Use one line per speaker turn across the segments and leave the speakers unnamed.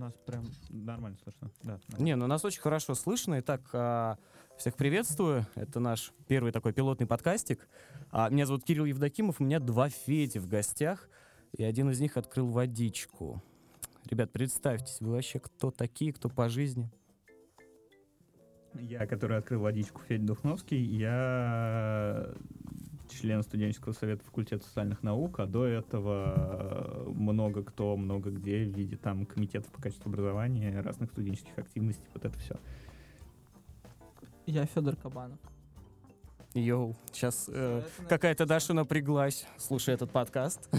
Нас прям нормально слышно. Да,
Не, ну нас очень хорошо слышно. Итак, а, всех приветствую. Это наш первый такой пилотный подкастик. А, Меня зовут Кирилл Евдокимов. У меня два Феди в гостях. И один из них открыл водичку. Ребят, представьтесь, вы вообще кто такие, кто по жизни?
Я, который открыл водичку Федя Духновский, я член студенческого совета факультета социальных наук, а до этого много кто, много где в виде там комитетов по качеству образования, разных студенческих активностей, вот это все.
Я Федор Кабанов.
Йоу, сейчас э, какая-то Даша напряглась, слушая этот подкаст.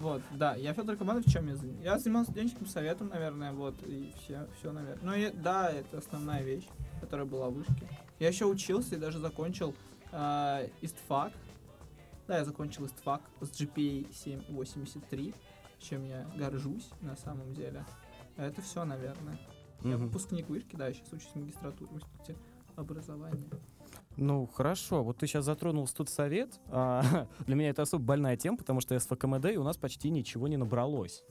Вот, да, я Федор Кабанов, чем я занимался? Я занимался студенческим советом, наверное, вот, и все, все, наверное. Ну, и, да, это основная вещь, которая была в вышке. Я еще учился и даже закончил э, ИСТФАК. Да, я закончил ИСТФАК с GPA 783, чем я горжусь на самом деле. Это все, наверное. Я
Мгм.
выпускник вышки, да, я сейчас учусь в магистратуре в институте образования.
Ну, хорошо. Вот ты сейчас затронул студсовет. А, для меня это особо больная тема, потому что я с ФКМД, и у нас почти ничего не набралось.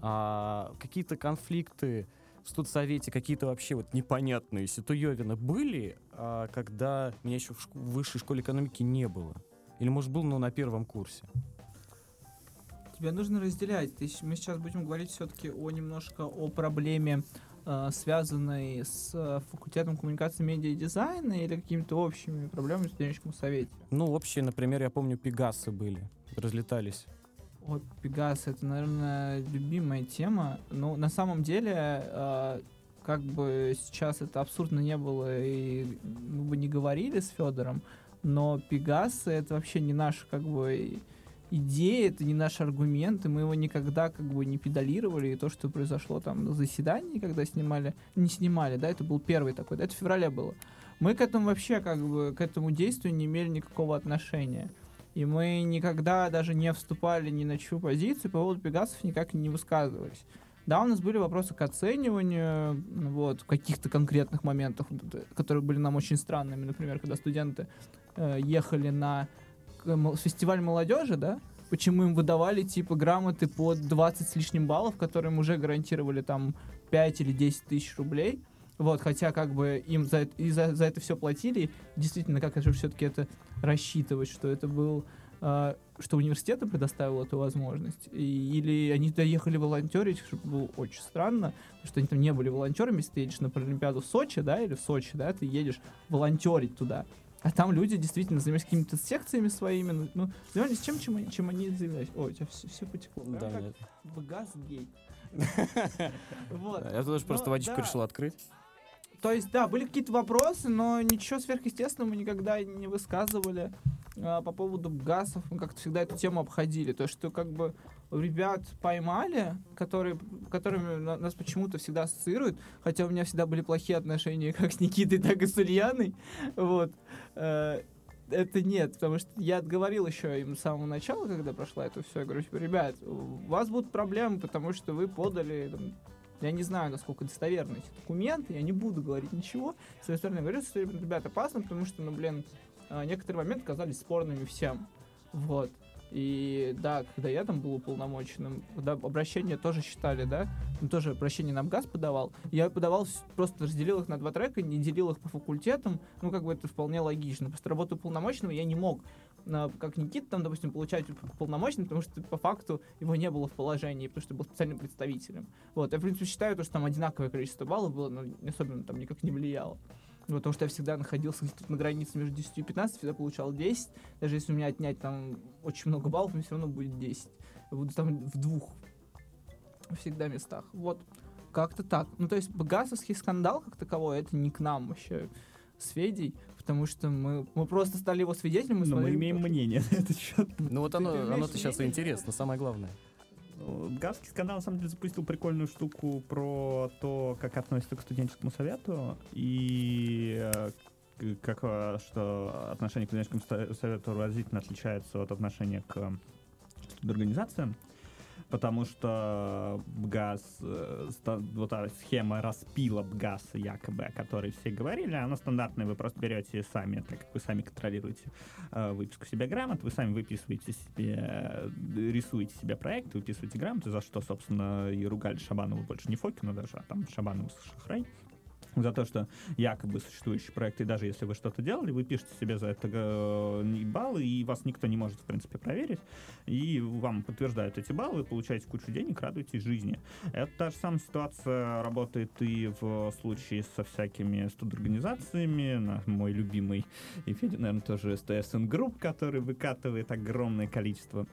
А, какие-то конфликты в студсовете, какие-то вообще вот непонятные ситуевины были, а, когда меня еще в, шку- в высшей школе экономики не было? Или, может, был, но на первом курсе?
Тебе нужно разделять. Ты мы сейчас будем говорить все-таки о немножко о проблеме, э, связанной с э, факультетом коммуникации, медиа и дизайна или какими-то общими проблемами в студенческом совете.
Ну, общие, например, я помню, пегасы были, разлетались.
Вот Пегас это, наверное, любимая тема. Но на самом деле, э, как бы сейчас это абсурдно не было и мы бы не говорили с Федором, но Пегасы это вообще не наша как бы идея, это не наш аргумент, и мы его никогда как бы не педалировали, и то, что произошло там на заседании, когда снимали, не снимали, да, это был первый такой, да, это в феврале было. Мы к этому вообще как бы, к этому действию не имели никакого отношения. И мы никогда даже не вступали ни на чью позицию, по поводу Пегасов никак не высказывались. Да, у нас были вопросы к оцениванию, вот, каких-то конкретных это, которые были нам очень странными. Например, когда студенты э, ехали на фестиваль молодежи, да, почему им выдавали, типа, грамоты по 20 с лишним баллов, которые им уже гарантировали, там, 5 или 10 тысяч рублей. Вот, хотя, как бы, им за, и за, за это все платили. Действительно, как же все-таки это рассчитывать, что это был э, что университет предоставил эту возможность, и- или они туда ехали волонтерить, что было очень странно, что они там не были волонтерами, если ты едешь на Паралимпиаду в Сочи, да, или в Сочи, да, ты едешь волонтерить туда. А там люди действительно занимались какими-то секциями своими, ну, ну занимались чем, чем они, чем они занимались. Ой, у тебя все, все потекло. Прям
Да,
как
нет.
в Газгейт. Вот.
Я тоже просто
Ну,
водичку решил открыть.
То есть, да, были какие-то вопросы, но ничего сверхъестественного мы никогда не высказывали а, по поводу газов. Мы как-то всегда эту тему обходили. То, что как бы ребят поймали, которые, которыми на- нас почему-то всегда ассоциируют, хотя у меня всегда были плохие отношения как с Никитой, так и с Ульяной. Вот. Э, Это нет, потому что я говорил еще им с самого начала, когда прошла это все, я говорю, типа, ребят, у вас будут проблемы, потому что вы подали там, я не знаю, насколько достоверны эти документы, я не буду говорить ничего. С своей стороны, говорю, что, ребят, опасно, потому что, ну, блин, а, некоторые моменты казались спорными всем. Вот. И да, когда я там был уполномоченным, когда обращения тоже считали, да, ну, тоже обращение на МГАЗ подавал, я подавал, просто разделил их на два трека, не делил их по факультетам, ну, как бы это вполне логично. Просто работу уполномоченного я не мог, как Никита, там, допустим, получать уполномоченным, потому что по факту его не было в положении, потому что был специальным представителем. Вот, я, в принципе, считаю, то, что там одинаковое количество баллов было, но особенно там никак не влияло. Ну, потому что я всегда находился где-то на границе между 10 и 15, всегда получал 10. Даже если у меня отнять там очень много баллов, мне все равно будет 10. Я буду там в двух всегда местах. Вот, как-то так. Ну, то есть Багасовский скандал как таковой, это не к нам вообще с Федей, потому что мы, мы просто стали его свидетелями.
Но мы
смотрели
имеем
то, что-
мнение на этот счет.
Ну вот оно, оно-то сейчас и интересно, самое главное.
Газский скандал на самом деле запустил прикольную штуку про то, как относятся к студенческому совету и э, как э, что отношение к студенческому со- совету разительно отличается от отношения к студорганизациям. Потому что БГАС, э, вот эта схема распила БГАСа якобы, о которой все говорили, она стандартная, вы просто берете сами, так как вы сами контролируете э, выписку себе грамот, вы сами выписываете себе, э, рисуете себе проект, выписываете грамоты, за что, собственно, и ругали Шабанову больше не Фокина даже, а там Шабанову с Шахрай за то, что якобы существующие проекты, даже если вы что-то делали, вы пишете себе за это э, баллы, и вас никто не может, в принципе, проверить, и вам подтверждают эти баллы, получаете кучу денег, радуетесь жизни. Это та же самая ситуация работает и в случае со всякими студорганизациями, на мой любимый, и Федя, наверное, тоже STSN Group, который выкатывает огромное количество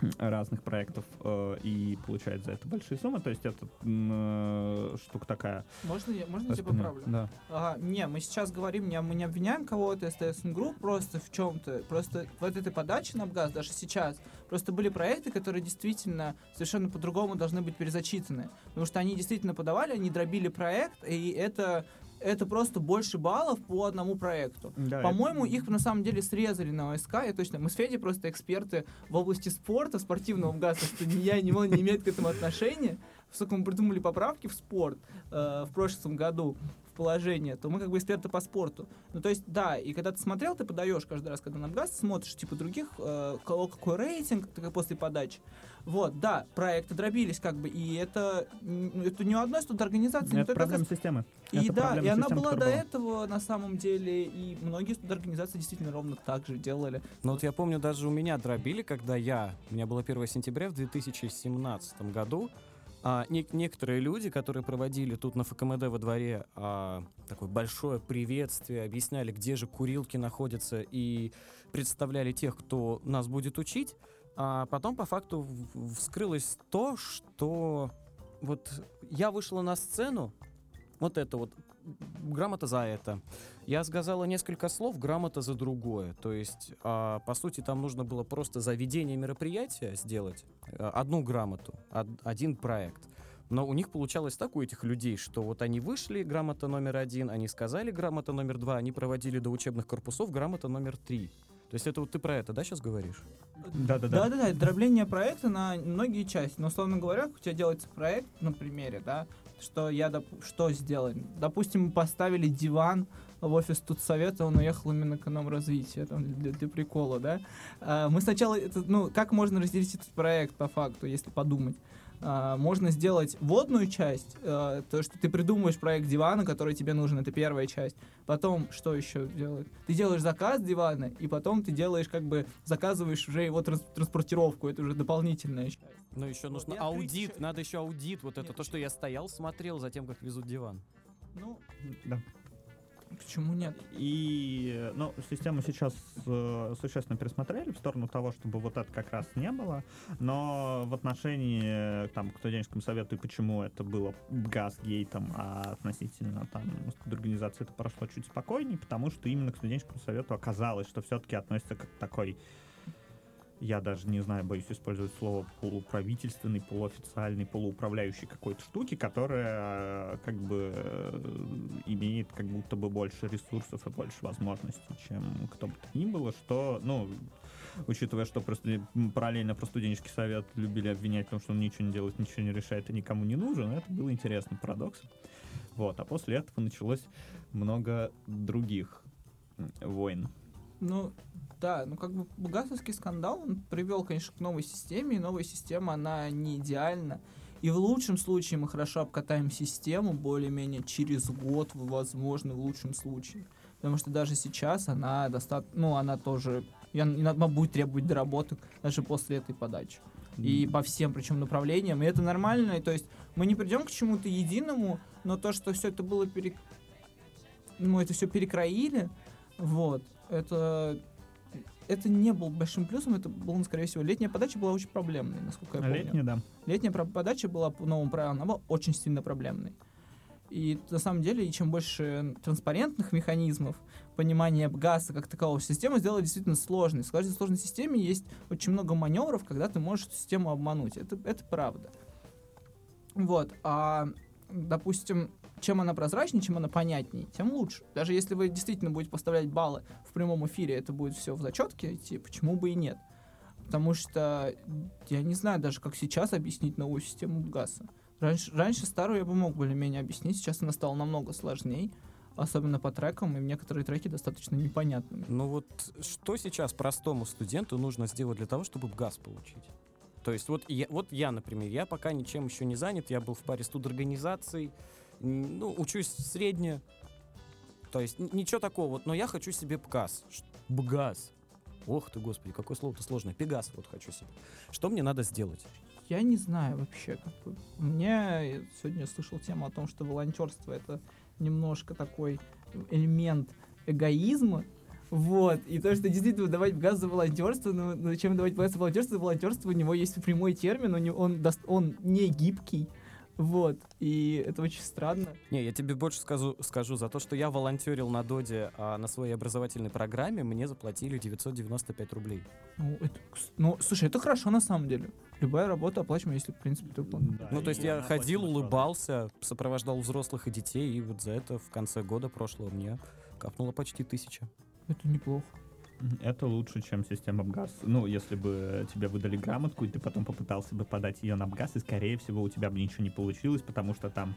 разных проектов э, и получает за это большие суммы. То есть это э, штука такая.
Можно я, можно я тебя поправлю?
Да.
Ага, не, мы сейчас говорим, не, мы не обвиняем кого-то STSN Group просто в чем-то. Просто вот этой подаче на ГАЗ, даже сейчас, просто были проекты, которые действительно совершенно по-другому должны быть перезачитаны. Потому что они действительно подавали, они дробили проект, и это, это просто больше баллов по одному проекту.
Да,
По-моему, их на самом деле срезали на ОСК, я точно. Мы с Федей просто эксперты в области спорта, спортивного МГАСа, что я, ни он не имеет к этому отношения. Поскольку мы придумали поправки в спорт э, в прошлом году, в положение, то мы как бы эксперты по спорту. Ну, то есть, да, и когда ты смотрел, ты подаешь каждый раз, когда на МГАС, смотришь, типа, других, э, кого какой рейтинг, как после подачи. Вот, да, проекты дробились, как бы, и это, это не у одной что-то организации, не
Это проблема системы.
и
Это
да, и она была до
которая
этого на самом деле, и многие организации действительно ровно так же делали.
Ну вот я помню, даже у меня дробили, когда я, у меня было 1 сентября в 2017 году, а, нек- некоторые люди, которые проводили тут на ФКМД во дворе а, такое большое приветствие, объясняли, где же курилки находятся и представляли тех, кто нас будет учить, а потом по факту вскрылось то, что вот я вышла на сцену, вот это вот, грамота за это, я сказала несколько слов, грамота за другое. То есть, а, по сути, там нужно было просто за ведение мероприятия сделать а, одну грамоту, од- один проект. Но у них получалось так у этих людей, что вот они вышли, грамота номер один, они сказали грамота номер два, они проводили до учебных корпусов грамота номер три. То есть это вот ты про это, да, сейчас говоришь?
Да-да-да.
Да-да-да, дробление проекта на многие части. Но, условно говоря, у тебя делается проект на примере, да, что я, доп- что сделаем? Допустим, мы поставили диван в офис Тутсовета, он уехал именно к нам развития, там, для, для прикола, да. А, мы сначала, это, ну, как можно разделить этот проект по факту, если подумать? А, можно сделать водную часть, а, то, что ты придумываешь проект дивана, который тебе нужен, это первая часть. Потом, что еще делать? Ты делаешь заказ дивана, и потом ты делаешь, как бы, заказываешь уже его транс- транспортировку, это уже дополнительная часть.
Ну, еще нужно аудит,
ещё-
надо еще аудит, вот это
Нет,
то, что я стоял, смотрел за тем, как везут диван.
Ну,
Да.
Почему нет?
И, ну, систему сейчас э, существенно пересмотрели в сторону того, чтобы вот это как раз не было, но в отношении, там, к студенческому совету и почему это было газгейтом, а относительно, там, организации это прошло чуть спокойнее, потому что именно к студенческому совету оказалось, что все-таки относится как к такой я даже не знаю, боюсь использовать слово полуправительственный, полуофициальный, полууправляющий какой-то штуки, которая э, как бы э, имеет как будто бы больше ресурсов и больше возможностей, чем кто бы то ни было, что, ну, учитывая, что просто параллельно про студенческий совет любили обвинять в том, что он ничего не делает, ничего не решает и никому не нужен, это было интересным парадоксом. Вот, а после этого началось много других войн.
Ну, да, ну как бы Бугасовский скандал, он привел, конечно, к новой системе, и новая система, она не идеальна. И в лучшем случае мы хорошо обкатаем систему, более-менее через год, возможно, в лучшем случае. Потому что даже сейчас она достаточно, ну, она тоже, она будет требовать доработок даже после этой подачи. И по всем, причем направлениям. И это нормально. И то есть мы не придем к чему-то единому, но то, что все это было пере... мы это все перекроили, вот, это это не был большим плюсом, это было, скорее всего, летняя подача была очень проблемной, насколько я помню.
Летняя, да.
Летняя подача была по новым правилам, она была очень сильно проблемной. И на самом деле, чем больше транспарентных механизмов, понимания ГАСа как такового, систему сделать действительно сложной. В каждой сложной системе есть очень много маневров, когда ты можешь эту систему обмануть. Это, это правда. Вот. А, допустим, чем она прозрачнее, чем она понятнее, тем лучше. Даже если вы действительно будете поставлять баллы в прямом эфире, это будет все в зачетке идти, почему бы и нет. Потому что я не знаю даже, как сейчас объяснить новую систему ГАСа. Раньше, раньше старую я бы мог более-менее объяснить, сейчас она стала намного сложнее, особенно по трекам, и некоторые треки достаточно непонятными.
Ну вот что сейчас простому студенту нужно сделать для того, чтобы газ получить? То есть вот я, вот я, например, я пока ничем еще не занят, я был в паре студорганизаций, ну, учусь средне, то есть ничего такого, вот, но я хочу себе ПГАЗ. Ш- БГАЗ. Ох ты, господи, какое слово-то сложное. Пегас вот хочу себе. Что мне надо сделать?
Я не знаю вообще. Как бы. Мне я сегодня слышал тему о том, что волонтерство это немножко такой элемент эгоизма. Вот. И то, что действительно давать газ за волонтерство, ну зачем давать газ за волонтерство? Волонтерство у него есть прямой термин, у него, он, дос- он не гибкий. Вот. И это очень странно.
Не, я тебе больше скажу, скажу за то, что я волонтерил на Доде а, на своей образовательной программе, мне заплатили 995 рублей.
Ну, это, ну, слушай, это хорошо на самом деле. Любая работа оплачиваема, если, в принципе, ты.
Да,
Ну, то есть я ходил, улыбался, сопровождал взрослых и детей, и вот за это в конце года прошлого мне капнуло почти тысяча.
Это неплохо.
Это лучше, чем система МГАЗ. Ну, если бы тебе выдали грамотку, и ты потом попытался бы подать ее на МГАЗ, и, скорее всего, у тебя бы ничего не получилось, потому что там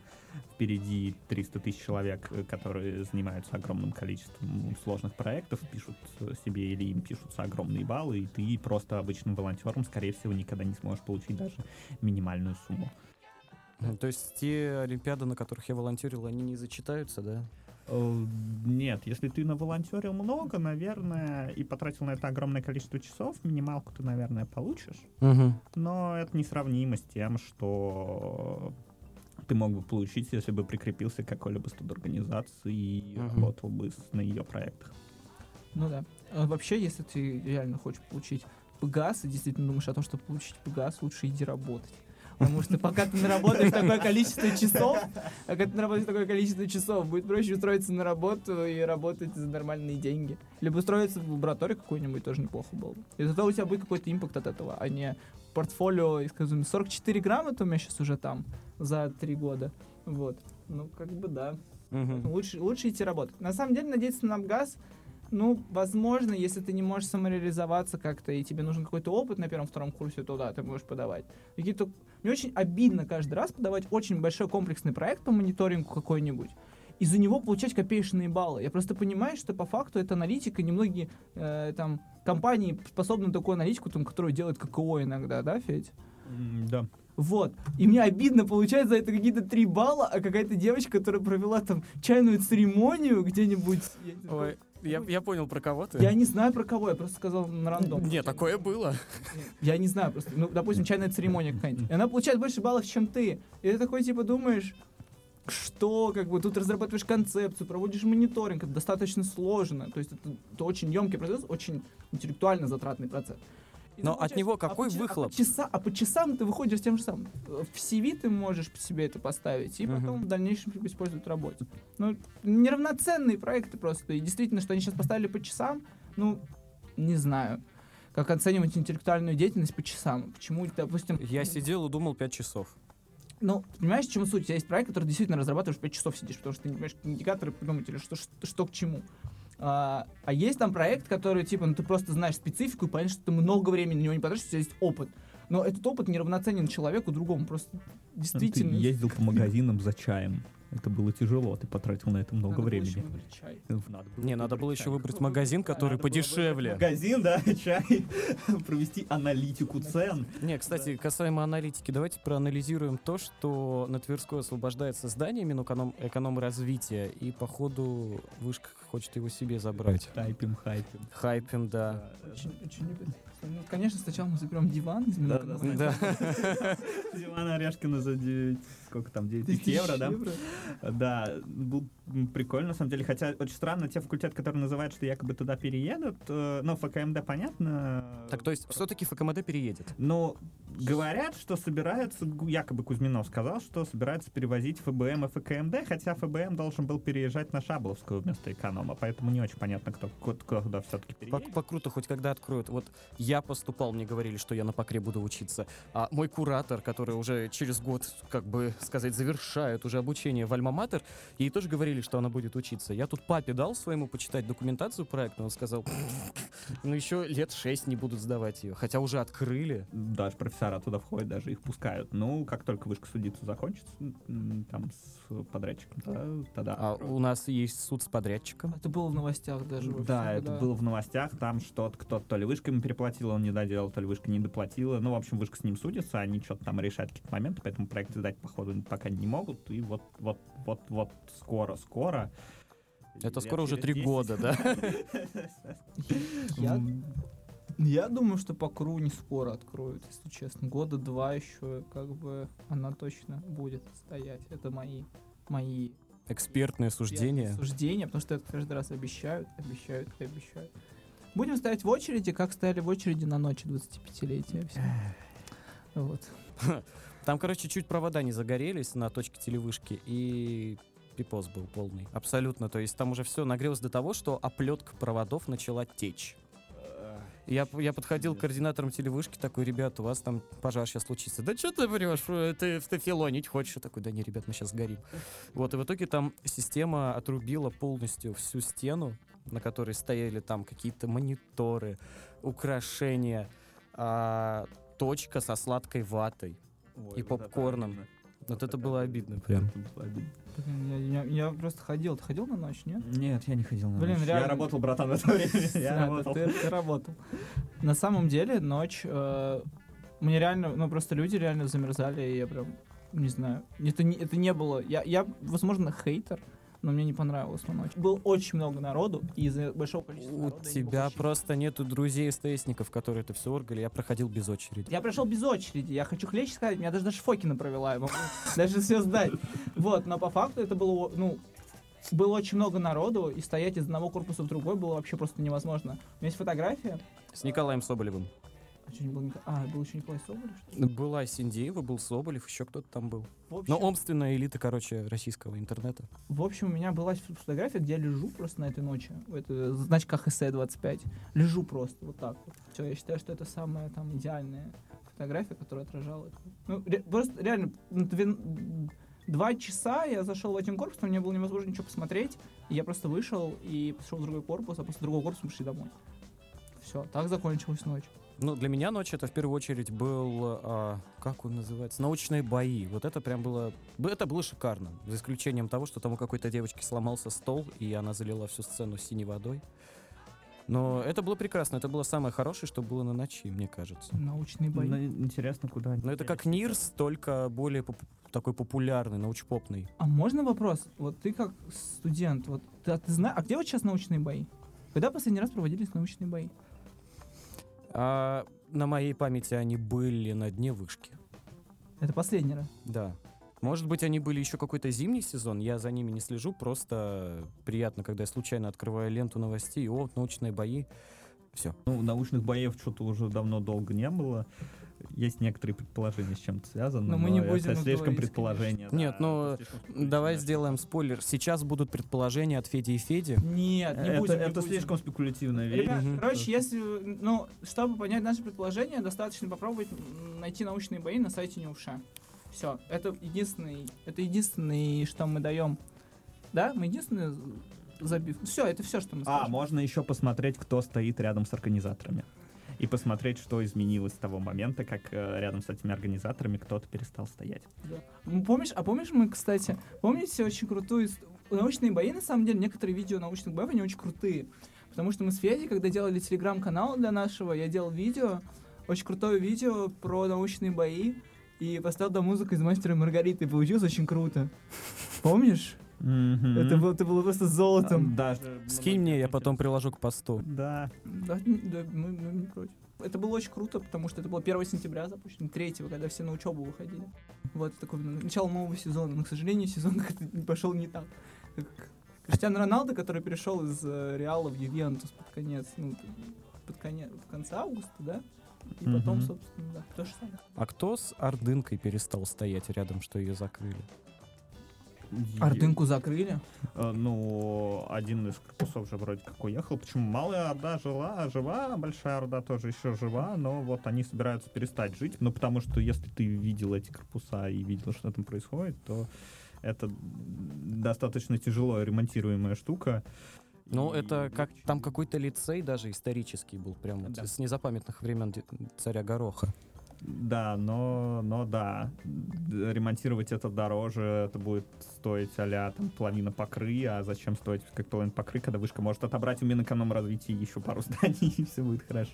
впереди 300 тысяч человек, э, которые занимаются огромным количеством сложных проектов, пишут себе или им пишутся огромные баллы, и ты просто обычным волонтером, скорее всего, никогда не сможешь получить даже минимальную сумму.
Ну, То есть те олимпиады, на которых я волонтерил, они не зачитаются, да?
Э, Нет, если ты наволонтерил много, наверное, и потратил на это огромное количество часов, минималку ты, наверное, получишь.
Угу.
Но это несравнимо с тем, что ты мог бы получить, если бы прикрепился к какой-либо студорганизации и
Мгм.
работал бы с- на ее проектах.
Ну да. А вообще, если ты реально хочешь получить ПГАС и действительно думаешь о том, чтобы получить ПГАС, лучше иди работать. Потому что пока ты наработаешь такое количество часов, а когда ты наработаешь такое количество часов, будет проще устроиться на работу и работать за нормальные деньги. Либо устроиться в лабораторию какую-нибудь, тоже неплохо было бы. И тогда у тебя будет какой-то импакт от этого, а не портфолио, скажем, 44 грамота у меня сейчас уже там за три года. Вот. Ну, как бы да.
Угу.
Лучше, лучше идти работать. На самом деле, надеяться на Намгаз, ну, возможно, если ты не можешь самореализоваться как-то, и тебе нужен какой-то опыт на первом-втором курсе, то да, ты можешь подавать. Какие-то... Мне очень обидно каждый раз подавать очень большой комплексный проект по мониторингу какой-нибудь, и за него получать копеечные баллы. Я просто понимаю, что по факту это аналитика, немногие э, там компании способны на такую аналитику, там, которую делает ККО иногда, да, Федь?
Да.
Вот. И мне обидно получать за это какие-то три балла, а какая-то девочка, которая провела там чайную церемонию где-нибудь.
Ой, я, я понял, про кого ты.
Я не знаю про кого, я просто сказал на рандом.
Не, такое было.
Я не знаю просто. Ну, допустим, чайная церемония какая-нибудь. И она получает больше баллов, чем ты. И ты такой, типа, думаешь, что, как бы, тут разрабатываешь концепцию, проводишь мониторинг, это достаточно сложно. То есть это, это очень емкий процесс, очень интеллектуально затратный процесс.
Но от него
а
какой
ча-
выхлоп?
А по, часа, а по часам ты выходишь тем же самым. В CV ты можешь себе это поставить, и
Мгм.
потом в дальнейшем использовать в работе. Ну, неравноценные проекты просто. И действительно, что они сейчас поставили по часам, ну, не знаю. Как оценивать интеллектуальную деятельность по часам? Почему, допустим...
Я сидел и думал 5 часов.
Ну, понимаешь, в чем суть? У тебя есть проект, который действительно разрабатываешь 5 часов сидишь, потому что ты не понимаешь индикаторы придумать или что, что, что к чему. А, а есть там проект, который, типа, ну ты просто знаешь специфику и понимаешь, что ты много времени на него не потратишь, у тебя есть опыт. Но этот опыт неравноценен человеку другому. Просто действительно...
Ты ездил по магазинам за чаем. Это было тяжело, ты потратил на это много
надо было
времени.
еще выбрать чай.
Надо было
Не, надо было еще
чай.
выбрать магазин, который
Надо
подешевле.
Магазин, да, чай, провести аналитику цен.
Не, кстати, касаемо аналитики, давайте проанализируем то, что на Тверской освобождается здание Минэконом развития, и походу вышка хочет его себе забрать.
Хайпим, хайпим.
Хайпим, да.
Очень, очень любят. Ну, конечно, сначала мы заберем диван
Да, да,
Да.
Диван Орешкина за 9, сколько там, 9 тысяч евро, да? Да, был прикольно, на самом деле. Хотя очень странно, те факультеты, которые называют, что якобы туда переедут, э, ну, ФКМД, понятно.
Так, то есть все-таки ФКМД переедет.
Но говорят, что собираются, якобы Кузьминов сказал, что собираются перевозить ФБМ и ФКМД, хотя ФБМ должен был переезжать на Шабловскую вместо эконома, поэтому не очень понятно, кто, кто, кто куда все-таки
По,
переедет.
по круто, хоть когда откроют. Вот я поступал, мне говорили, что я на покре буду учиться. А мой куратор, который уже через год, как бы сказать, завершает уже обучение в Альма-Матер, ей тоже говорили, что она будет учиться. Я тут папе дал своему почитать документацию проекта, он сказал, Ну, еще лет шесть не будут сдавать ее. Хотя уже открыли.
Даже профессора туда входят, даже их пускают. Ну, как только вышка судиться закончится, там с подрядчиком, да, тогда...
А у нас есть суд с подрядчиком.
Это было в новостях даже. во
Да, это было в новостях, там что-то кто-то то ли вышка ему переплатила, он не доделал, то ли вышка не доплатила. Ну, в общем, вышка с ним судится, они что-то там решают какие-то моменты, поэтому проект сдать, походу, пока не могут. И вот, вот, вот, вот скоро-скоро.
Это
лет
скоро уже три
10.
года, да?
Я, я думаю, что по КРУ не скоро откроют, если честно. Года два еще, как бы, она точно будет стоять. Это мои, мои
Экспертное суждение.
суждения, потому что это каждый раз обещают, обещают и обещают. Будем стоять в очереди, как стояли в очереди на ночи 25-летия. Все. Вот.
Там, короче, чуть провода не загорелись на точке телевышки, и пипос был полный. Абсолютно. То есть там уже все нагрелось до того, что оплетка проводов начала течь. Я, я подходил к координаторам телевышки, такой, ребят, у вас там пожар сейчас случится. Да что ты врешь, ты, ты филонить хочешь? Я такой, да не, ребят, мы сейчас сгорим. Вот, и в итоге там система отрубила полностью всю стену, на которой стояли там какие-то мониторы, украшения, а, точка со сладкой ватой.
Ой,
и
вот это
попкорном.
обидно.
Вот это
это
было обидно прям.
Это было обидно.
Блин, я, я- я просто ходил. Ты ходил на ночь, нет?
Нет, я не ходил на
Блин,
ночь.
реально.
Я работал, братан, в это время. Я работал.
Ты, ты работал. На самом деле, ночь... э, мне реально... Ну, просто люди реально замерзали, и я прям... Не знаю. Это не, это не было... Я, я, возможно, хейтер, но мне не понравилось на ночь. Было очень много народу, и из-за большого количества
У
народа не
тебя
вообще-
просто нету друзей СТСников, которые это все оргали. Я проходил без очереди.
Я прошел без очереди. Я хочу хлеще сказать, меня даже даже Фокина провела. Я могу даже все сдать. Вот, но по факту это было, ну, было очень много народу, и стоять из одного корпуса в другой было вообще просто невозможно. У меня есть фотография.
С Николаем Соболевым.
А, что, не был Ника- а, был еще Николай Соболев, что ли?
Была Синдеева, был Соболев, еще кто-то там был.
В общем,
Но умственная элита, короче, российского интернета.
в общем, у меня была фотография, где я лежу просто на этой ночи. Это значка ХС 25. Лежу просто вот так вот. Все, я считаю, что это самая там идеальная фотография, которая отражала это. Ну, ре- просто реально, ну, два часа я зашел в один корпус, но мне было невозможно ничего посмотреть. И я просто вышел и пошел в другой корпус, а после другого корпуса мы шли домой. Все, так закончилась ночь.
Ну, для меня ночь это в первую очередь был, а, как он называется, научные бои. Вот это прям было, это было шикарно. За исключением того, что там у какой-то девочки сломался стол, и она залила всю сцену синей водой. Но это было прекрасно, это было самое хорошее, что было на ночи, мне кажется.
Научные бои.
Ну, интересно, куда они
Но это как. Нирс, только более поп- такой популярный, научпопный.
А можно вопрос? Вот ты как студент, вот ты, а ты знаешь, а где вот сейчас научные бои? Когда последний раз проводились научные бои?
А на моей памяти они были на дне вышки.
Это последний раз.
Да. Может быть, они были еще какой-то зимний сезон, я за ними не слежу, просто приятно, когда я случайно открываю ленту новостей, и о, научные бои. Все.
Ну, научных боев что-то уже давно долго не было. Есть некоторые предположения, с чем это связано.
Но мы не
это
будем их
слишком
говорить,
предположения.
Нет,
да,
ну,
это.
Давай сделаем спойлер. Сейчас будут предположения от Феди и Феди.
Нет, не
это,
будем. не
это
будем.
слишком спекулятивная вещь.
Ребят,
Мгм.
короче, если, ну, чтобы понять наше предположение, достаточно попробовать найти научные бои на сайте Неувша. Все, это единственный, это единственный, что мы даем. Да, мы единственный забив. Все, это все, что мы
А,
скажем.
можно еще посмотреть, кто стоит рядом с организаторами. И посмотреть, что изменилось с того момента, как э, рядом с этими организаторами кто-то перестал стоять.
Да. Ну, Помнишь, а помнишь мы, кстати, помните очень крутую научные бои, на самом деле, некоторые видео научных боев, они очень крутые. Потому что мы с Федей, когда делали телеграм-канал для нашего, я делал видео, очень крутое видео про научные бои, и поставил там музыку из «Мастера и Маргариты», и получилось очень круто. Помнишь? Это, было, это было просто золотом.
Даже
Скинь мне, я потом приложу к посту.
Да.
Да, да, мы, мы не против. Это было очень круто, потому что это было 1 сентября запущено, 3 когда все на учебу выходили. Вот такое начало нового сезона. Но, к сожалению, сезон как-то пошел не так. Как Криштиано Роналдо, который перешел из э, Реала в Ювентус под конец, ну, под конец, в конце августа, да? И потом,
Мгм.
собственно, да, то же самое.
А кто с Ордынкой перестал стоять рядом, что ее закрыли?
Ордынку закрыли.
Э, Ну, один из корпусов же вроде как уехал. Почему малая Орда жила, жива, а большая Орда тоже еще жива, но вот они собираются перестать жить. Ну, потому что если ты видел эти корпуса и видел, что там происходит, то это достаточно тяжело ремонтируемая штука.
Ну,
И
это как там какой-то лицей даже исторический был, прям
Да.
с незапамятных времен царя Гороха.
Да, но, но да, ремонтировать это дороже, это будет стоить а там половина покры, а зачем стоить как половина покры, когда вышка может отобрать у Минэкономразвития еще пару зданий, и все будет хорошо.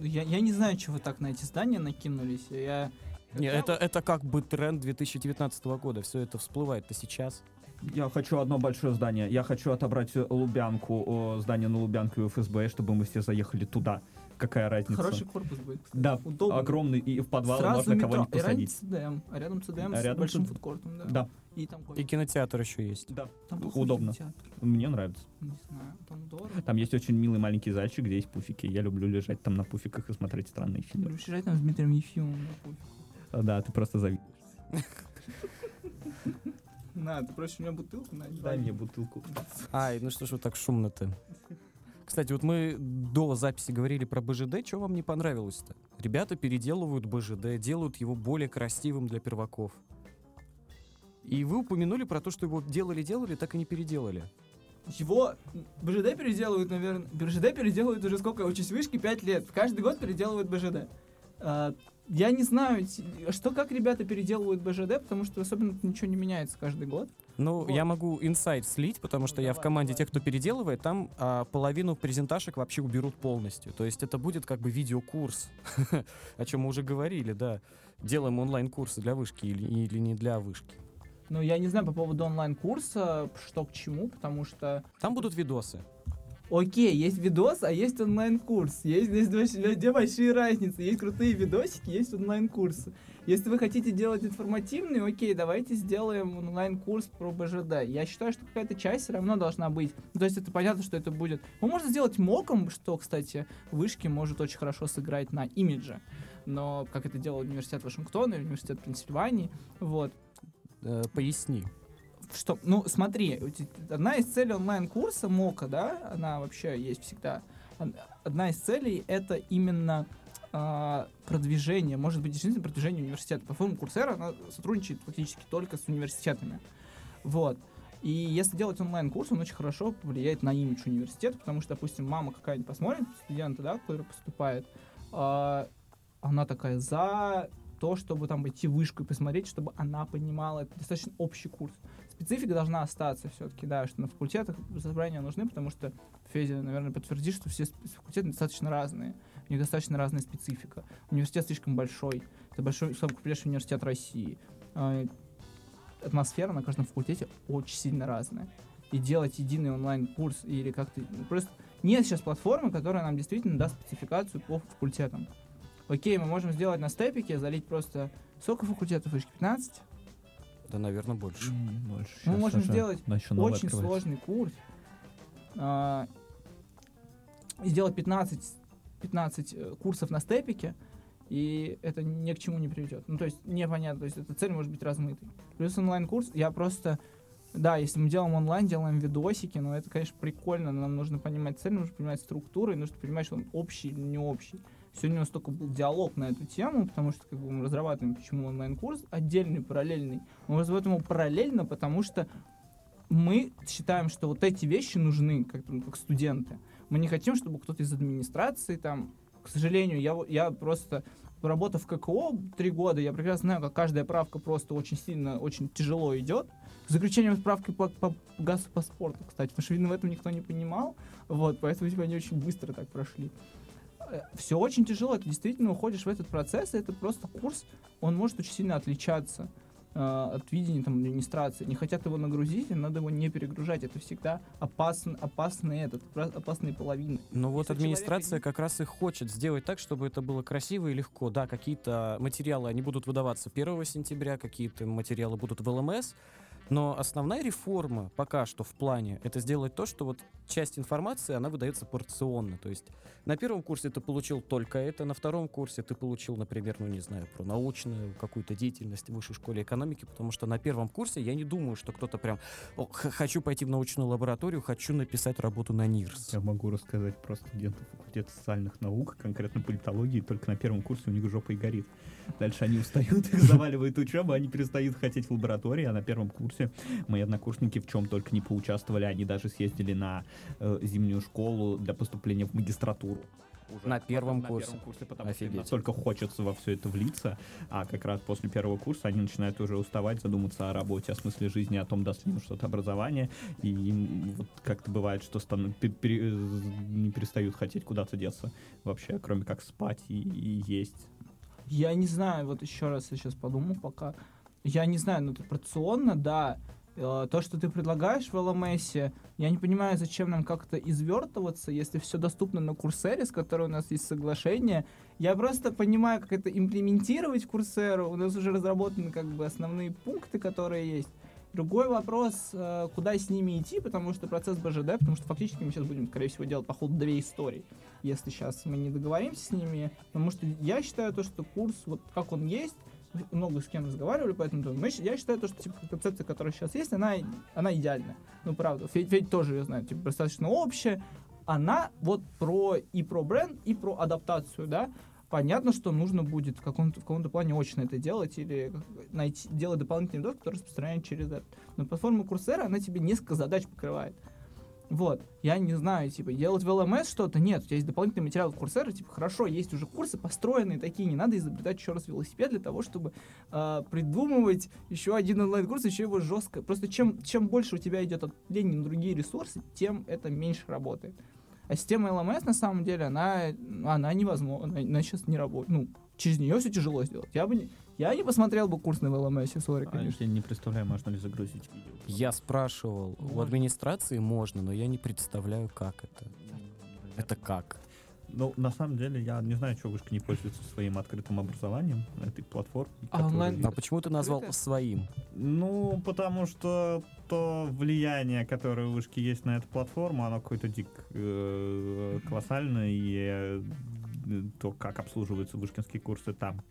Я, я не знаю, чего вы так на эти здания накинулись. Я...
Не, это, это как бы тренд 2019 года, все это всплывает-то сейчас.
Я хочу одно большое здание. Я хочу отобрать э, Лубянку, о, здание на Лубянку и ФСБ, чтобы мы все заехали туда. Какая разница?
Хороший корпус будет. кстати.
Да,
Удобно.
огромный, и в подвал
Сразу
можно
метро.
кого-нибудь
И рядом
посадить.
ЦДМ. А рядом ЦДМ
А
с
рядом
большим
ЦДМ.
фудкортом, да.
Да,
И там
И кинотеатр еще есть.
да,
Там
удобно.
кинотеатр.
Мне нравится.
Не знаю, там здорово.
Там есть очень милый маленький зальчик, где есть пуфики. Я люблю лежать там на пуфиках и смотреть странные фильмы.
Будешь лежать там с Дмитрием Ефимовым на пуфике.
А, Да, ты просто завидуешь.
На, ты просишь у меня бутылку? На,
Дай мне бутылку.
Ай, ну что ж вы так шумно-то? Кстати, вот мы до записи говорили про БЖД, что вам не понравилось-то? Ребята переделывают БЖД, делают его более красивым для перваков. И вы упомянули про то, что его делали-делали, так и не переделали.
Его БЖД переделывают, наверное... БЖД переделывают уже сколько? Учусь в вышке 5 лет. Каждый год переделывают БЖД. А, я не знаю, что как ребята переделывают БЖД, потому что особенно ничего не меняется каждый год.
Ну,
Вот.
я могу инсайт слить, потому что
Ну,
я в команде
давай.
тех, кто переделывает, там а, половину презентажек вообще уберут полностью. То есть это будет как бы видеокурс, о чем мы уже говорили, да. Делаем онлайн-курсы для вышки или, или не для вышки.
Но я не знаю по поводу онлайн-курса, что к чему, потому что...
Там будут видосы.
Окей, есть видос, а есть онлайн-курс. Есть здесь две, две большие разницы. Есть крутые видосики, есть онлайн-курсы. Если вы хотите делать информативный, окей, давайте сделаем онлайн-курс про БЖД. Я считаю, что какая-то часть все равно должна быть. Ну, То есть это понятно, что это будет... Ну, можно сделать моком, что, кстати, вышки может очень хорошо сыграть на имидже. Но как это делал университет Вашингтона или университет Пенсильвании, вот.
Э, поясни.
Что, ну, смотри, одна из целей онлайн-курса МОКа, да, она вообще есть всегда. Одна из целей — это именно а, продвижение, может быть, действительно продвижение университета. По-моему, Курсера, она сотрудничает фактически только с университетами. Вот. И если делать онлайн-курс, он очень хорошо повлияет на имидж университета, потому что, допустим, мама какая-нибудь посмотрит студента, да, который поступает, а, она такая за то, чтобы там пойти в вышку и посмотреть, чтобы она понимала, это достаточно общий курс. Специфика должна остаться все-таки, да, что на факультетах собрания нужны, потому что Федя, наверное, подтвердит, что все факультеты достаточно разные, у них достаточно разная специфика. Университет слишком большой, это большой, самый крупнейший университет России. А, Атмосфера на каждом факультете очень сильно разная. И делать единый онлайн-курс или как-то... ну, Просто нет сейчас платформы, которая нам действительно даст спецификацию по факультетам. Окей, мы можем сделать на степике, залить просто... Сколько факультетов вышки? 15?
Да, наверное, больше.
Больше.
Мы можем сделать очень
открывать.
сложный курс. а, и сделать 15, 15 э, курсов на степике, и это ни к чему не приведет. Ну, то есть, непонятно, то есть, эта цель может быть размытой. Плюс онлайн-курс, я просто... Да, если мы делаем онлайн, делаем видосики, но это, конечно, прикольно, но нам нужно понимать цель, нужно понимать структуру, и нужно понимать, что он общий или не общий. Сегодня у нас только был диалог на эту тему, потому что как бы, мы разрабатываем почему онлайн-курс отдельный, параллельный. Мы разрабатываем его параллельно, потому что мы считаем, что вот эти вещи нужны, как, ну, как студенты. Мы не хотим, чтобы кто-то из администрации там, к сожалению, я, я просто работав в ККО три года, я прекрасно знаю, как каждая правка просто очень сильно, очень тяжело идет. За исключением правки по, по газу паспорту, кстати, потому что, видно, в этом никто не понимал, вот, поэтому типа, они очень быстро так прошли. Все очень тяжело, ты действительно уходишь в этот процесс, и это просто курс, он может очень сильно отличаться э, от видения там администрации. Не хотят его нагрузить, и надо его не перегружать. Это всегда опасно, опасный этот, опасные половины.
Но вот
Если
администрация
человек-
как раз и хочет сделать так, чтобы это было красиво и легко. Да, какие-то материалы, они будут выдаваться 1 сентября, какие-то материалы будут в ЛМС, но основная реформа пока что в плане это сделать то, что вот часть информации, она выдается порционно. То есть на первом курсе ты получил только это, на втором курсе ты получил, например, ну не знаю, про научную какую-то деятельность в высшей школе экономики, потому что на первом курсе я не думаю, что кто-то прям «О, х- хочу пойти в научную лабораторию, хочу написать работу на НИРС.
Я могу рассказать про студентов факультета социальных наук, конкретно политологии, только на первом курсе у них жопа и горит. Дальше они устают, их заваливает учеба, они перестают хотеть в лаборатории, а на первом курсе курсе. Мои однокурсники в чем только не поучаствовали, они даже съездили на э, зимнюю школу для поступления в магистратуру. Уже
На первом
на
курсе.
первом курсе, потому что им
Офигеть.
настолько хочется во все это влиться, а как раз после первого курса они начинают уже уставать, задуматься о работе, о смысле жизни, о том, даст ли им что-то образование, и им вот как-то бывает, что стану- пе- пере- не перестают хотеть куда-то деться вообще, кроме как спать и, и есть.
Я не знаю, вот еще раз я сейчас подумал пока. Я не знаю, ну, традиционно, да, э, то, что ты предлагаешь в LMS, я не понимаю, зачем нам как-то извертываться, если все доступно на Курсере, с которой у нас есть соглашение. Я просто понимаю, как это имплементировать в Курсеру. У нас уже разработаны как бы основные пункты, которые есть. Другой вопрос, э, куда с ними идти, потому что процесс БЖД, потому что фактически мы сейчас будем, скорее всего, делать, по ходу, две истории, если сейчас мы не договоримся с ними, потому что я считаю то, что курс, вот как он есть, много с кем разговаривали, поэтому думаю, мы я считаю то, что типа концепция, которая сейчас есть, она, она идеальная. Ну, правда, Федь, Федь тоже ее знает, типа, достаточно общая. Она вот про и про бренд, и про адаптацию, да. Понятно, что нужно будет в каком-то, в каком-то плане очно это делать или найти, делать дополнительный дот, который распространяет через это. Но платформа Курсера, она тебе несколько задач покрывает. Вот, я не знаю, типа, делать в LMS что-то, нет, у тебя есть дополнительный материал в Курсера, типа, хорошо, есть уже курсы построенные такие, не надо изобретать еще раз велосипед для того, чтобы а, придумывать еще один онлайн-курс, еще его жестко. Просто чем, чем больше у тебя идет отделение на другие ресурсы, тем это меньше работает. А система LMS, на самом деле, она, она невозможна, она, она сейчас не работает. Ну, через нее все тяжело сделать. Я бы не, я не посмотрел бы курс на LMS, сори,
А,
конечно.
Я не представляю, можно ли загрузить видео.
Я спрашивал, у
Можно.
администрации можно, но я не представляю, как это. Это как?
Ну, на самом деле, я не знаю, что вышка не пользуется своим открытым образованием на этой платформе.
А онлайн-
А почему ты назвал
Открытое?
своим?
Ну, потому что то влияние, которое у вышки есть на эту платформу, оно какое-то дик э, колоссальное, и э, то, как обслуживаются вышкинские курсы там,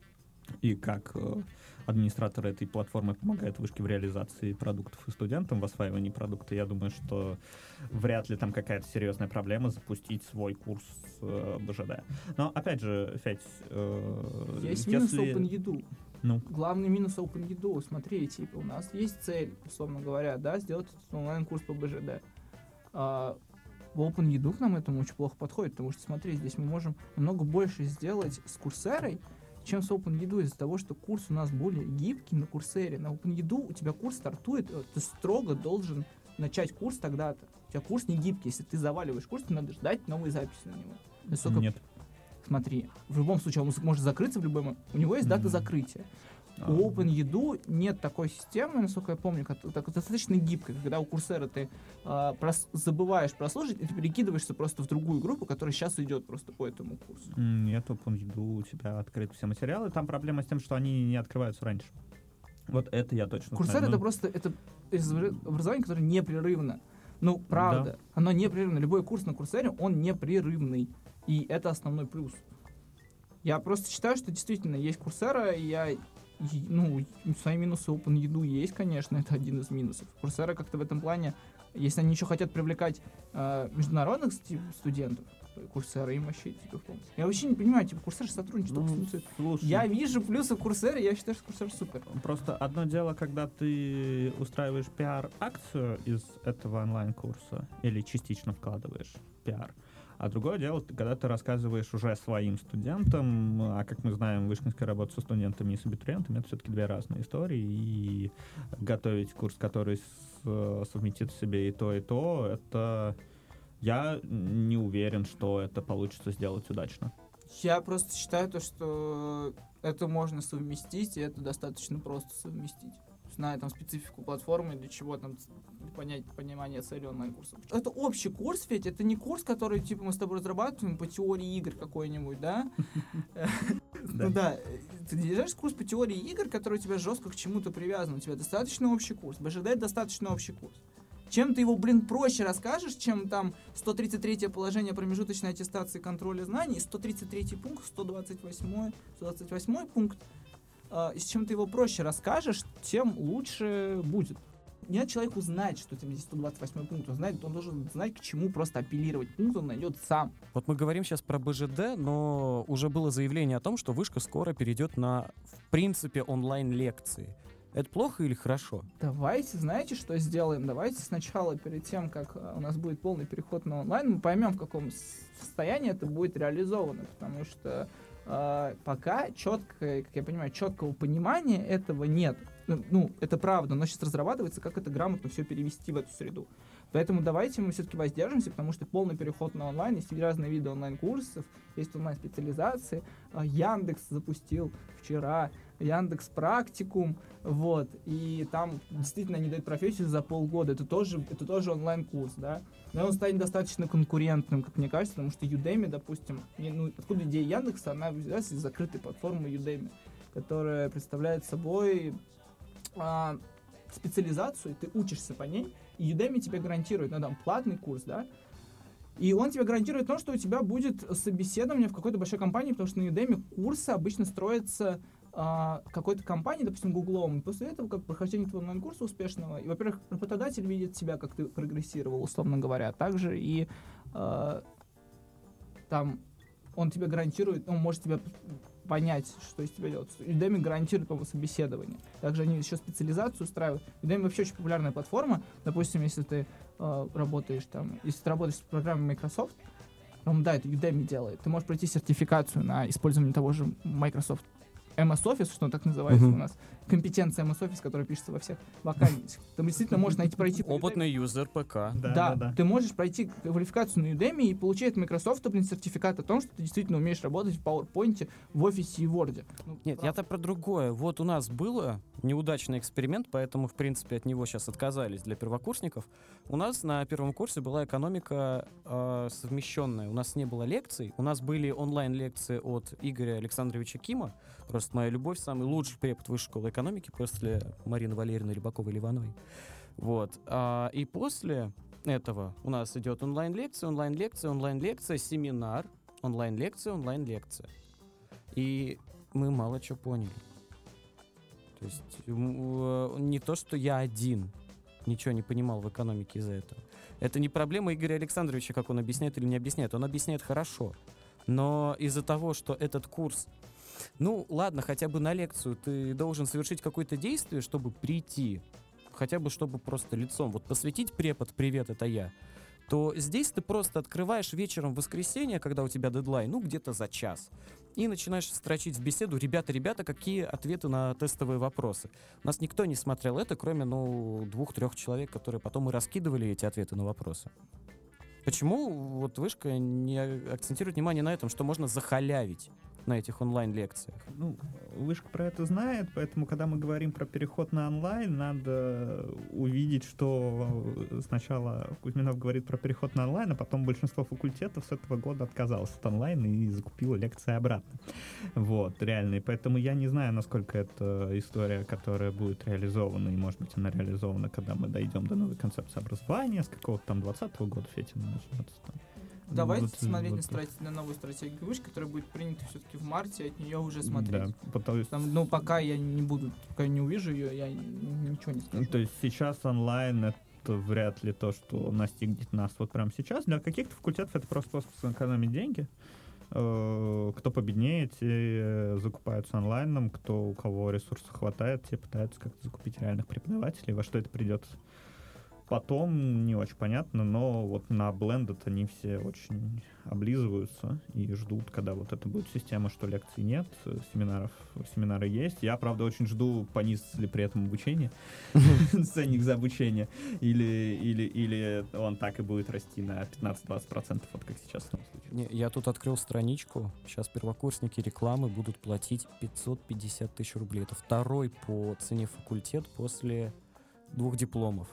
и как э, администратор этой платформы помогает вышке в реализации продуктов и студентам в осваивании продукта, я думаю, что вряд ли там какая-то серьезная проблема запустить свой курс э, БЖД. Но, опять же, Федь, э,
Есть минус
если-
OpenEdu.
Ну,
Главный минус OpenEdu, смотри, типа, у нас есть цель, условно говоря, да, сделать онлайн-курс по БЖД. А, в OpenEdu к нам этому очень плохо подходит, потому что, смотри, здесь мы можем намного больше сделать с курсерой, чем с OpenEdu из-за того, что курс у нас более гибкий на курсере. На OpenEdu у тебя курс стартует, э, ты строго должен начать курс тогда-то. У тебя курс не гибкий, если ты заваливаешь курс, то надо ждать новые записи на него. Насколько
нет.
Смотри, в любом случае он может закрыться в любой момент. У него есть дата
Мгм.
закрытия.
А,
У OpenEdu нет такой системы, насколько я помню, как, так, достаточно гибкой, когда у курсера ты а, прос- забываешь прослушать, и ты перекидываешься просто в другую группу, которая сейчас идет просто по этому курсу.
Нет, OpenEdu у тебя открыты все материалы. Там проблема с тем, что они не открываются раньше. Вот это я точно
Курсер
знаю.
это
Ну,
просто это образование, которое непрерывно. Ну, правда, оно непрерывно. Любой курс на курсере, он непрерывный. И это основной плюс. Я просто считаю, что действительно есть курсера, и я ну, свои минусы OpenEdu есть, конечно, это один из минусов. Курсера как-то в этом плане, если они еще хотят привлекать э, международных студентов, курсера им вообще типа в помощь. Я вообще не понимаю, типа курсер сотрудничает
ну, слушай,
Я вижу плюсы курсера, я считаю, что курсер супер.
Просто одно дело, когда ты устраиваешь пиар-акцию из этого онлайн-курса или частично вкладываешь пиар, а другое дело, когда ты рассказываешь уже своим студентам, а как мы знаем, вышкинская работа со студентами и с абитуриентами, это все-таки две разные истории, и готовить курс, который совместит в себе и то, и то, это... Я не уверен, что это получится сделать удачно.
Я просто считаю то, что это можно совместить, и это достаточно просто совместить. Зная там специфику платформы, для чего там понять понимание цели онлайн-курса. Это общий курс, ведь это не курс, который типа мы с тобой разрабатываем по теории игр какой-нибудь, да? Ну да, ты держишь курс по теории игр, который у тебя жестко к чему-то привязан. У тебя достаточно общий курс. БЖД достаточно общий курс. Чем ты его, блин, проще расскажешь, чем там 133 положение промежуточной аттестации контроля знаний, 133 пункт, 128, 128 пункт. А, и с чем ты его проще расскажешь, тем лучше будет. Не надо человеку знать, что там есть 128 пункт. Он, знает, он должен знать, к чему просто апеллировать. Пункт он найдет сам.
Вот мы говорим сейчас про БЖД, но уже было заявление о том, что вышка скоро перейдет на, в принципе, онлайн-лекции. Это плохо или хорошо?
Давайте, знаете, что сделаем? Давайте сначала, перед тем, как э, у нас будет полный переход на онлайн, мы поймем, в каком состоянии это будет реализовано, потому что пока четко, как я понимаю, четкого понимания этого нет. Ну, ну, это правда, но сейчас разрабатывается, как это грамотно все перевести в эту среду. Поэтому давайте мы все-таки воздержимся, потому что полный переход на онлайн, есть разные виды онлайн-курсов, есть онлайн-специализации. А, Яндекс запустил вчера Яндекс Практикум, вот, и там действительно они дают профессию за полгода, это тоже, это тоже онлайн-курс, да, но он станет достаточно конкурентным, как мне кажется, потому что Udemy, допустим, не, ну, откуда идея Яндекса, она взялась из закрытой платформы Udemy, которая представляет собой а, специализацию, ты учишься по ней, и Udemy тебе гарантирует, ну, там, платный курс, да, и он тебе гарантирует то, что у тебя будет собеседование в какой-то большой компании, потому что на Udemy курсы обычно строятся а, какой-то компании, допустим, Гуглом, после этого, как прохождение твоего онлайн-курса успешного, и, во-первых, работодатель видит тебя, как ты прогрессировал, условно говоря, также и а, там он тебе гарантирует, он может тебя понять, что из тебя делать. Udemy гарантирует по собеседование. Также они еще специализацию устраивают. Udemy вообще очень популярная платформа. Допустим, если ты э, работаешь там, если ты работаешь с программой Microsoft, ну, да, это Udemy делает. Ты можешь пройти сертификацию на использование того же Microsoft MS Office, что он так называется uh-huh. у нас, компетенция MS Office, которая пишется во всех вакансиях. Там действительно можно найти пройти...
Опытный юзер ПК.
Да, да, да. Ты можешь пройти квалификацию на Udemy и получить от Microsoft блин, сертификат о том, что ты действительно умеешь работать в PowerPoint, в офисе и Word.
Ну, Нет, я-то про другое. Вот у нас было неудачный эксперимент, поэтому, в принципе, от него сейчас отказались для первокурсников. У нас на первом курсе была экономика э, совмещенная. У нас не было лекций, у нас были онлайн-лекции от Игоря Александровича Кима, просто моя любовь, самый лучший препод высшей школы экономики после Марины Валерьевны Рябаковой-Ливановой. Вот. А, и после этого у нас идет онлайн-лекция, онлайн-лекция, онлайн-лекция, семинар, онлайн-лекция, онлайн-лекция. И мы мало чего поняли. То есть э, не то, что я один ничего не понимал в экономике из-за этого. Это не проблема Игоря Александровича, как он объясняет или не объясняет. Он объясняет хорошо. Но из-за того, что этот курс ну, ладно, хотя бы на лекцию ты должен совершить какое-то действие, чтобы прийти. Хотя бы, чтобы просто лицом. Вот посвятить препод «Привет, это я» то здесь ты просто открываешь вечером в воскресенье, когда у тебя дедлайн, ну, где-то за час, и начинаешь строчить в беседу, ребята, ребята, какие ответы на тестовые вопросы. У нас никто не смотрел это, кроме, ну, двух-трех человек, которые потом и раскидывали эти ответы на вопросы. Почему вот вышка не акцентирует внимание на этом, что можно захалявить? На этих онлайн-лекциях?
Ну, Вышка про это знает, поэтому, когда мы говорим про переход на онлайн, надо увидеть, что сначала Кузьминов говорит про переход на онлайн, а потом большинство факультетов с этого года отказалось от онлайна и закупило лекции обратно. Вот, реально. И поэтому я не знаю, насколько это история, которая будет реализована, и, может быть, она реализована, когда мы дойдем до новой концепции образования, с какого-то там 20 года Фетина начнется. Там.
Давайте вот, смотреть вот, на, страт... на новую стратегию вышки, которая будет принята все-таки в марте, от нее уже смотреть. Да, потому... Там, ну, пока я не буду, пока я не увижу ее, я ничего не скажу.
То есть сейчас онлайн это вряд ли то, что настигнет нас вот прямо сейчас. Для каких-то факультетов это просто способ сэкономить деньги. Э, кто победнее, те закупаются онлайном, кто у кого ресурсов хватает, те пытаются как-то закупить реальных преподавателей. Во что это придет Потом не очень понятно, но вот на Blended они все очень облизываются и ждут, когда вот это будет система, что лекций нет, семинаров, семинары есть. Я, правда, очень жду, понизится ли при этом обучение, ценник за обучение, или, или, или он так и будет расти на 15-20%, вот как сейчас в том
случае. Я тут открыл страничку, сейчас первокурсники рекламы будут платить 550 тысяч рублей. Это второй по цене факультет после двух дипломов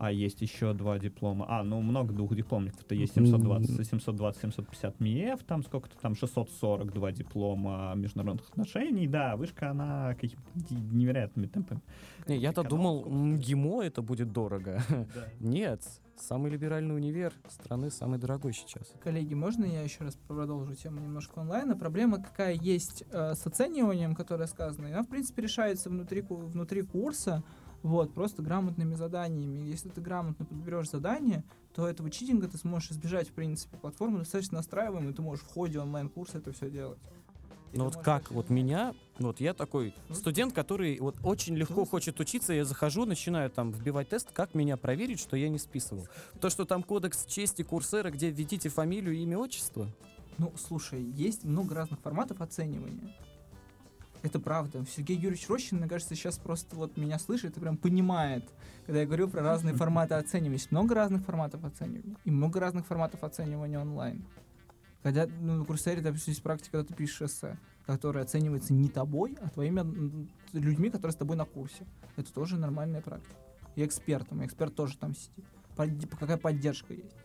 а есть еще два диплома. А, ну много двух дипломников. Это есть 720, 720, 750 МИЭФ, там сколько-то там 642 диплома международных отношений. Да, вышка, она какими-то невероятными темпами.
Не, я-то думал, МГИМО это будет дорого. Да. Нет, самый либеральный универ страны самый дорогой сейчас.
Коллеги, можно я еще раз продолжу тему немножко онлайна? Проблема какая есть э, с оцениванием, которое сказано, она, в принципе, решается внутри, внутри курса, вот, просто грамотными заданиями. Если ты грамотно подберешь задание, то этого читинга ты сможешь избежать, в принципе. Платформа достаточно настраиваемая, ты можешь в ходе онлайн-курса это все делать.
Но вот как вот меня, вот я такой
Ну,
студент, который вот очень легко
ну,
хочет учиться, я захожу, начинаю там вбивать тест, как меня проверить, что я не списывал. То, что там кодекс чести курсера, где введите фамилию, имя, отчество.
Ну, слушай, есть много разных форматов оценивания. Это правда. Сергей Юрьевич Рощин, мне кажется, сейчас просто вот меня слышит и прям понимает, когда я говорю про разные форматы оценивания. Есть много разных форматов оценивания. И много разных форматов оценивания онлайн. Когда ну, на Курсере, допустим, есть практика, когда ты пишешь эссе, которое оценивается не тобой, а твоими людьми, которые с тобой на курсе. Это тоже нормальная практика. И экспертом. И эксперт тоже там сидит. Под- какая поддержка есть.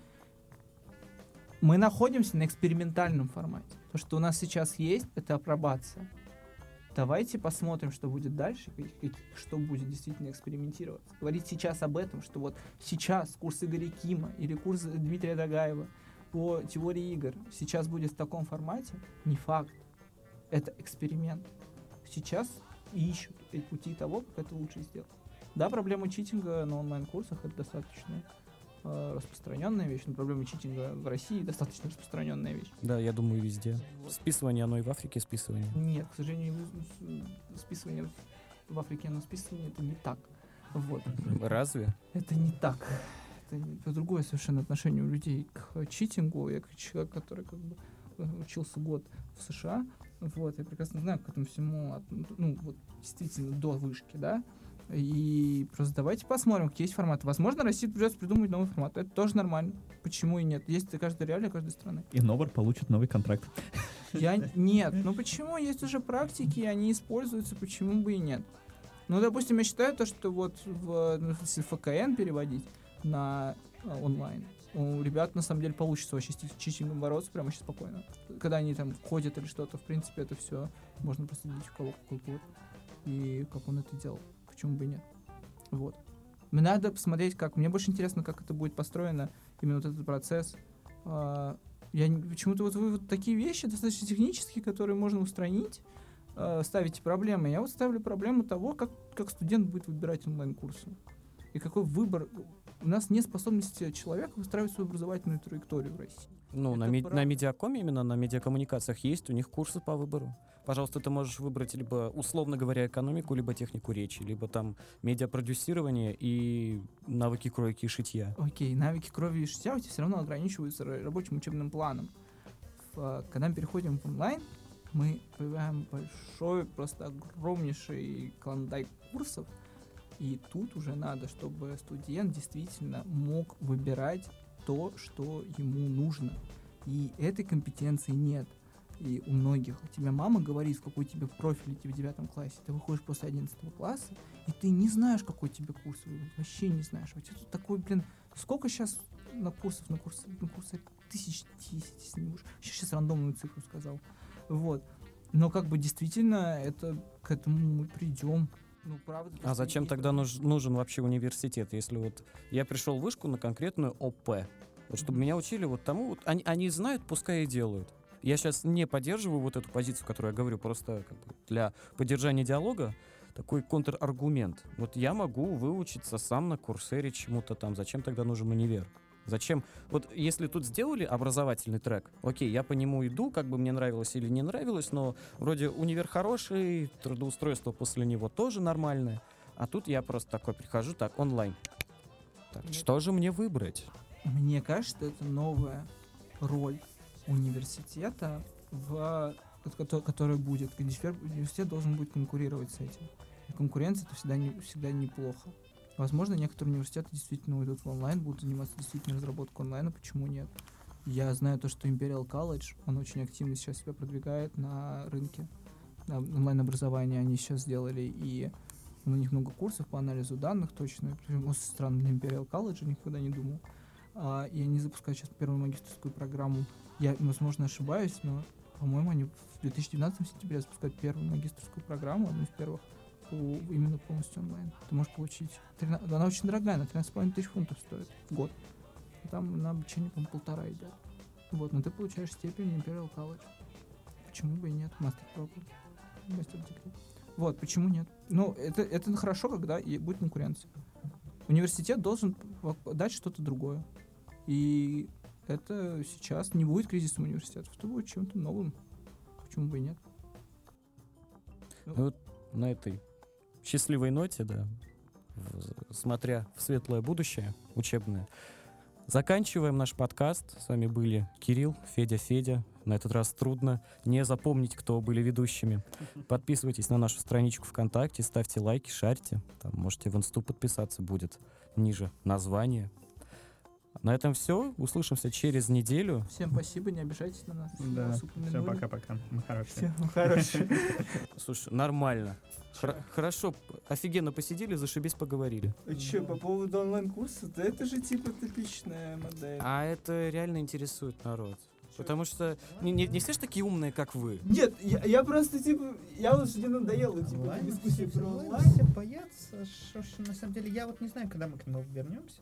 Мы находимся на экспериментальном формате. То, что у нас сейчас есть, это апробация. Давайте посмотрим, что будет дальше, что будет действительно экспериментироваться. Говорить сейчас об этом, что вот сейчас курс Игоря Кима или курс Дмитрия Дагаева по теории игр сейчас будет в таком формате, не факт. Это эксперимент. Сейчас ищут пути того, как это лучше сделать. Да, проблема читинга на онлайн-курсах это достаточно распространенная вещь, но проблема читинга в России достаточно распространенная вещь.
Да, я думаю, везде. Списывание, оно и в Африке списывание.
Нет, к сожалению, списывание в- Африке, оно списывание это не так. Вот.
Разве?
Это не так. Это, не- это другое совершенно отношение у людей к читингу. Я как человек, который как бы э, учился год в США, вот, я прекрасно знаю, к этому всему, от- ну, вот, действительно, до вышки, да, и просто давайте посмотрим, какие есть форматы. Возможно, России придется придумать новый формат. Это тоже нормально. Почему и нет? Есть для каждой реалии каждой страны.
И Нобр получит новый контракт.
Я нет. Ну почему? Есть уже практики, они используются, почему бы и нет? Ну, допустим, я считаю то, что вот в, ну, если ФКН переводить на э, онлайн, у ребят на самом деле получится вообще с читингом бороться прямо сейчас спокойно. Когда они там ходят или что-то, в принципе, это все можно проследить, у кого какой код и как он это делал. Почему бы и нет? Вот. Мне надо посмотреть, как. Мне больше интересно, как это будет построено, именно вот этот процесс. А, Я не- почему-то вот вы вот такие вещи достаточно технические, которые можно устранить, э, ставите проблемы. Я вот ставлю проблему того, как, как студент будет выбирать онлайн-курсы. И какой выбор. У нас нет способности человека выстраивать свою образовательную траекторию в России.
Ну, на, ми-
правда.
на медиакоме, именно на медиакоммуникациях есть у них курсы по выбору. Пожалуйста, ты можешь выбрать либо, условно говоря, экономику, либо технику речи, либо там медиапродюсирование и навыки кройки и шитья.
Окей, навыки крови и шитья у тебя все равно ограничиваются ра- рабочим учебным планом. А, когда мы переходим в онлайн, мы появляем большой, просто огромнейший клондайк курсов, и тут уже надо, чтобы студент действительно мог выбирать то, что ему нужно. И этой компетенции нет. И у многих. У тебя мама говорит, какой тебе профиль идти в девятом классе. Ты выходишь после 11 класса, и ты не знаешь, какой тебе курс выбрать. Вообще не знаешь. У тебя тут такой, блин, сколько сейчас на курсов, на курсы, на курсы тысяч десять, если не больше. Сейчас рандомную цифру сказал. Вот. Но как бы действительно это к этому мы придем. Ну, правда.
А зачем тогда нуж- нужен вообще университет, если вот я пришел в вышку на конкретную ОП, вот чтобы
Мгм.
меня учили вот тому, вот они, они знают, пускай и делают. Я сейчас не поддерживаю вот эту позицию, которую я говорю, просто как бы для поддержания диалога такой контраргумент. Вот я могу выучиться сам на курсере чему-то там, зачем тогда нужен универ? Зачем? Вот если тут сделали образовательный трек, окей, я по нему иду, как бы мне нравилось или не нравилось, но вроде универ хороший, трудоустройство после него тоже нормальное. А тут я просто такой прихожу, так, онлайн. Так,
Нет.
что же мне выбрать?
Мне кажется, это новая роль университета, в, кото- которая будет. Университет должен будет конкурировать с этим. И конкуренция это всегда, не, всегда неплохо. Возможно, некоторые университеты действительно уйдут в онлайн, будут заниматься действительно разработкой онлайна, почему нет? Я знаю то, что Imperial College, он очень активно сейчас себя продвигает на рынке онлайн-образования. Они сейчас сделали и у них много курсов по анализу данных точно. Очень странно для Imperial College, никогда не думал. А, и они запускают сейчас первую магистрскую программу. Я, возможно, ошибаюсь, но, по-моему, они в 2019 сентябре запускают первую магистрскую программу, одну из первых, по- именно полностью онлайн. Ты можешь получить... 13 она очень дорогая, она 13,5 тысяч фунтов стоит в год. Там на обучение, по-моему, полтора идет. Вот, но ты получаешь степень Imperial College. Почему бы и нет? Мастер программ. Мастер дегри. Вот, почему нет? Ну, это, это хорошо, когда и будет конкуренция. Университет должен дать что-то другое. И это сейчас не будет кризисом университетов, это будет чем-то новым. Почему бы и нет?
Ну, вот на этой счастливой ноте, да, в- смотря в светлое будущее учебное, заканчиваем наш подкаст. С вами были Кирилл, Федя, Федя. На этот раз трудно не запомнить, кто были ведущими. Подписывайтесь на нашу страничку ВКонтакте, ставьте лайки, шарьте. Там можете в инсту подписаться, будет ниже название. На этом все. Услышимся через неделю.
Всем спасибо, не обижайтесь на нас.
Да, все,
упомянули.
пока-пока. Мы хорошие.
Всем хорошего.
Слушай, нормально. Хор- хорошо, офигенно посидели, зашибись, поговорили.
Че, по поводу онлайн-курса, да это же типа типичная модель.
А это реально интересует народ. Потому что не, не- не все же такие умные, как вы.
Нет, я, я просто типа, я уже не надоела, типа,
Онлайн,
дискуссии
все-
про
онлайн. Все боятся, что на самом деле, я вот не знаю, когда мы к нему вернемся.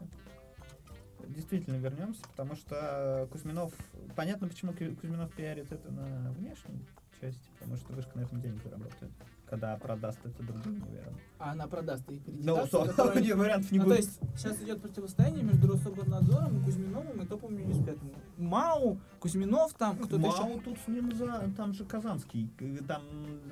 Действительно вернемся, потому что Кузьминов, понятно, почему Ку- Кузьминов пиарит это на внешней части, потому что вышка на этом денег заработает, когда продаст это другим универам.
А она продаст и аккредитацию,
то-
которая-
не, вариантов не
Ну, то
будет.
есть сейчас идет противостояние между Рособорнадзором и Кузьминовым и топовым университетом. МАУ, Кузьминов там, кто-то
Мау
еще.
тут с ним за, там же Казанский, э, там...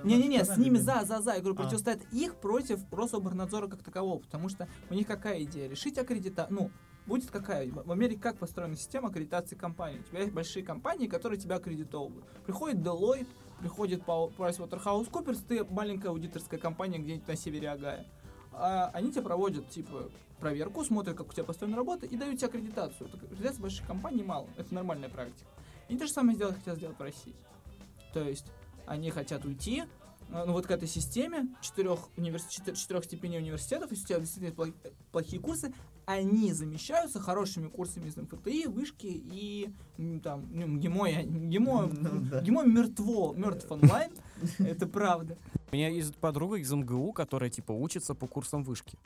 Не-не-не, с ними за, за, за. Я говорю,
А.
противостоят их против Рособорнадзора как такового, потому что у них какая идея? Решить аккредитацию. Ну, будет какая? В Америке как построена система аккредитации компаний? У тебя есть большие компании, которые тебя аккредитовывают. Приходит Deloitte, приходит PricewaterhouseCoopers, ты маленькая аудиторская компания где-нибудь на севере Агая. А они тебе проводят, типа, проверку, смотрят, как у тебя построена работа, и дают тебе аккредитацию. Аккредитации больших компаний мало. Это нормальная практика. И то же самое сделать хотят сделать в России. То есть они хотят уйти, ну вот к этой системе четырех, универс... четы- четырех степеней университетов, если у тебя действительно плох- плохие курсы, они замещаются хорошими курсами из МФТИ, вышки и там, ну, ГИМО, я- ГИМО,
Ну.
ГИМО мертво, мертв онлайн, это правда.
У меня есть подруга из МГУ, которая типа учится по курсам вышки.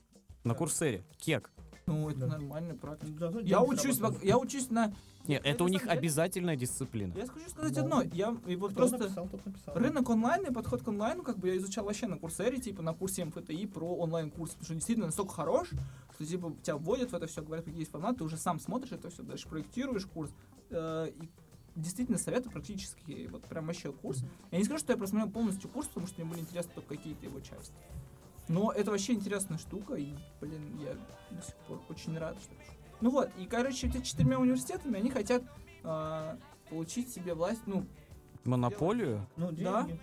На курсере. Кек.
Ну, это
Да.
нормальная практика.
Зато
Я
денег
учусь, я учусь на...
Нет,
Я
это у них
деле-
обязательная дисциплина.
Я хочу сказать
Ну,
одно, я и вот
Кто
просто...
написал, тот написал.
Рынок онлайн и подход к онлайну, как бы я изучал вообще на курсере, типа на курсе МФТИ про онлайн-курс, потому что он действительно настолько хорош, что типа тебя вводят в это все, говорят, какие есть форматы, ты уже сам смотришь это все, дальше проектируешь курс. э, и действительно советы практически, вот прям вообще курс. Я не скажу, что я просмотрел полностью курс, потому что мне были интересны только какие-то его части. Но это вообще интересная штука, и, блин, я до сих пор очень рад, что... Ну вот, и, короче, эти четырьмя университетами, они хотят э, получить себе власть, ну,
Монополию?
Ну, деньги,
Да.
деньги.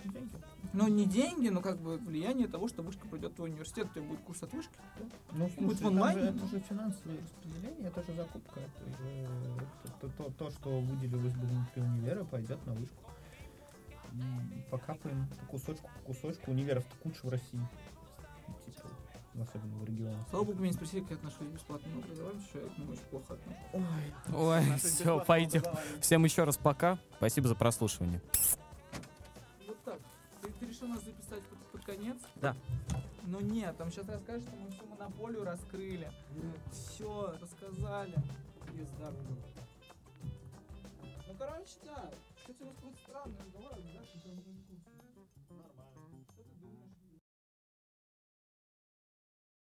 ну, не деньги, но как бы влияние того, что вышка придет в твой университет, у тебя будет курс от вышки. да?
Ну,
Будет
слушай,
в
там
онлайне,
же- это же финансовое распределение, это же закупка. Это же то, то, то, что выделилось бы внутри универа, пойдет на вышку. Покапаем по кусочку, по кусочку. Универов-то куча в России. Особенно в регионах.
Слава богу, меня не спросили, как я отношусь к бесплатному образованию, что я к нему очень плохо отношусь.
Ой,
Наше
все, пойдем. Всем еще раз пока. Спасибо за прослушивание.
Вот так. Ты, ты решил нас записать под, под конец?
Да.
Ну нет, там сейчас расскажешь, что мы всю монополию раскрыли. Все, рассказали. Пизда. Ну, короче, да. Кстати, у нас какой-то странный разговор, да.